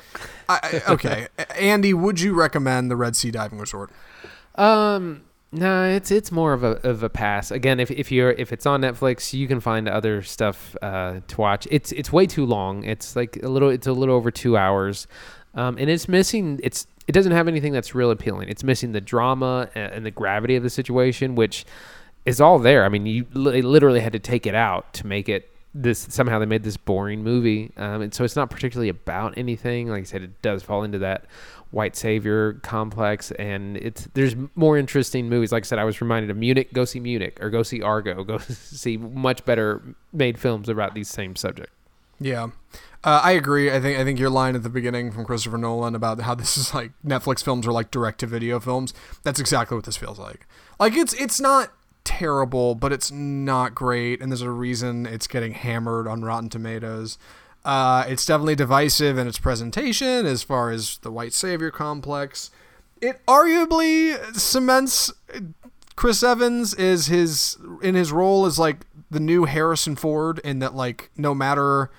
I I- okay, Andy, would you recommend the Red Sea Diving Resort? Um, no, it's it's more of a of a pass. Again, if if you're if it's on Netflix, you can find other stuff uh, to watch. It's it's way too long. It's like a little. It's a little over two hours, um, and it's missing. It's it doesn't have anything that's real appealing. It's missing the drama and the gravity of the situation, which is all there. I mean, you li- literally had to take it out to make it this. Somehow they made this boring movie, um, and so it's not particularly about anything. Like I said, it does fall into that white savior complex and it's there's more interesting movies like i said i was reminded of munich go see munich or go see argo go see much better made films about these same subject Yeah, uh, I agree. I think I think your line at the beginning from Christopher Nolan about how this is like Netflix films are like direct to video films. That's exactly what this feels like. Like it's it's not terrible, but it's not great, and there's a reason it's getting hammered on Rotten Tomatoes. Uh, it's definitely divisive in its presentation as far as the white savior complex. It arguably cements Chris Evans is his in his role as like the new Harrison Ford in that like no matter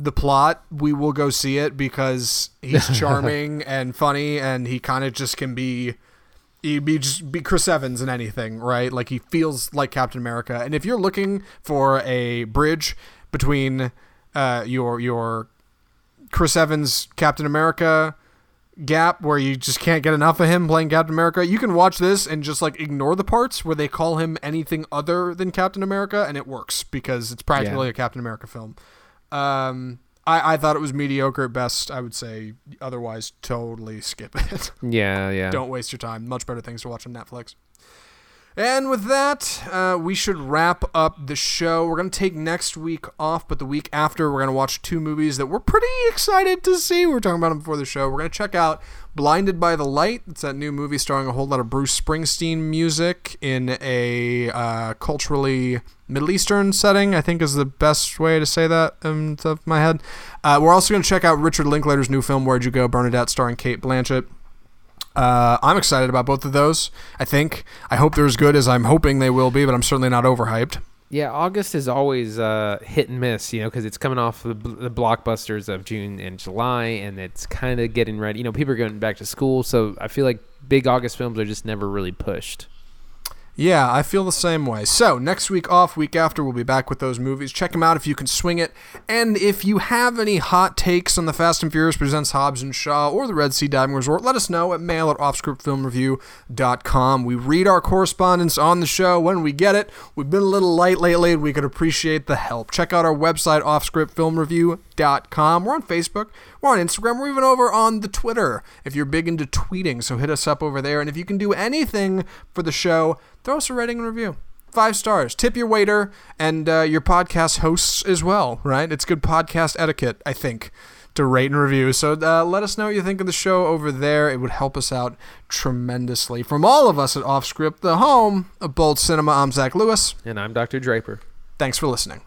the plot we will go see it because he's charming and funny and he kind of just can be he be just be Chris Evans in anything right like he feels like Captain America and if you're looking for a bridge between uh, your your Chris Evans Captain America gap where you just can't get enough of him playing Captain America, you can watch this and just like ignore the parts where they call him anything other than Captain America, and it works because it's practically Yeah. a Captain America film. Um, I, I thought it was mediocre at best. I would say otherwise, totally skip it. Yeah, yeah. Don't waste your time. Much better things to watch on Netflix. And with that, uh, we should wrap up the show. We're going to take next week off, but the week after, we're going to watch two movies that we're pretty excited to see. We were talking about them before the show. We're going to check out Blinded by the Light. It's that new movie starring a whole lot of Bruce Springsteen music in a uh, culturally Middle Eastern setting, I think is the best way to say that off the top of my head. Uh, we're also going to check out Richard Linklater's new film, Where'd You Go, Bernadette, starring Cate Blanchett. Uh, I'm excited about both of those. I think. I hope they're as good as I'm hoping they will be, but I'm certainly not overhyped. Yeah, August is always uh, hit and miss, you know, because it's coming off the, the blockbusters of June and July, and it's kind of getting ready. You know, people are going back to school, so I feel like big August films are just never really pushed. Yeah, I feel the same way. So, next week off, week after, we'll be back with those movies. Check them out if you can swing it. And if you have any hot takes on the Fast and Furious Presents Hobbs and Shaw or the Red Sea Diving Resort, let us know at mail at offscriptfilmreview.com. We read our correspondence on the show when we get it. We've been a little light lately, and we could appreciate the help. Check out our website, offscriptfilmreview.com. We're on Facebook, we're on Instagram, we're even over on the Twitter if you're big into tweeting. So hit us up over there. And if you can do anything for the show, throw us a rating and review. Five stars. Tip your waiter and uh, your podcast hosts as well, right? It's good podcast etiquette, I think, to rate and review. So uh, let us know what you think of the show over there. It would help us out tremendously. From all of us at Offscript, the home of Bold Cinema, I'm Zach Lewis. And I'm Dr. Draper. Thanks for listening.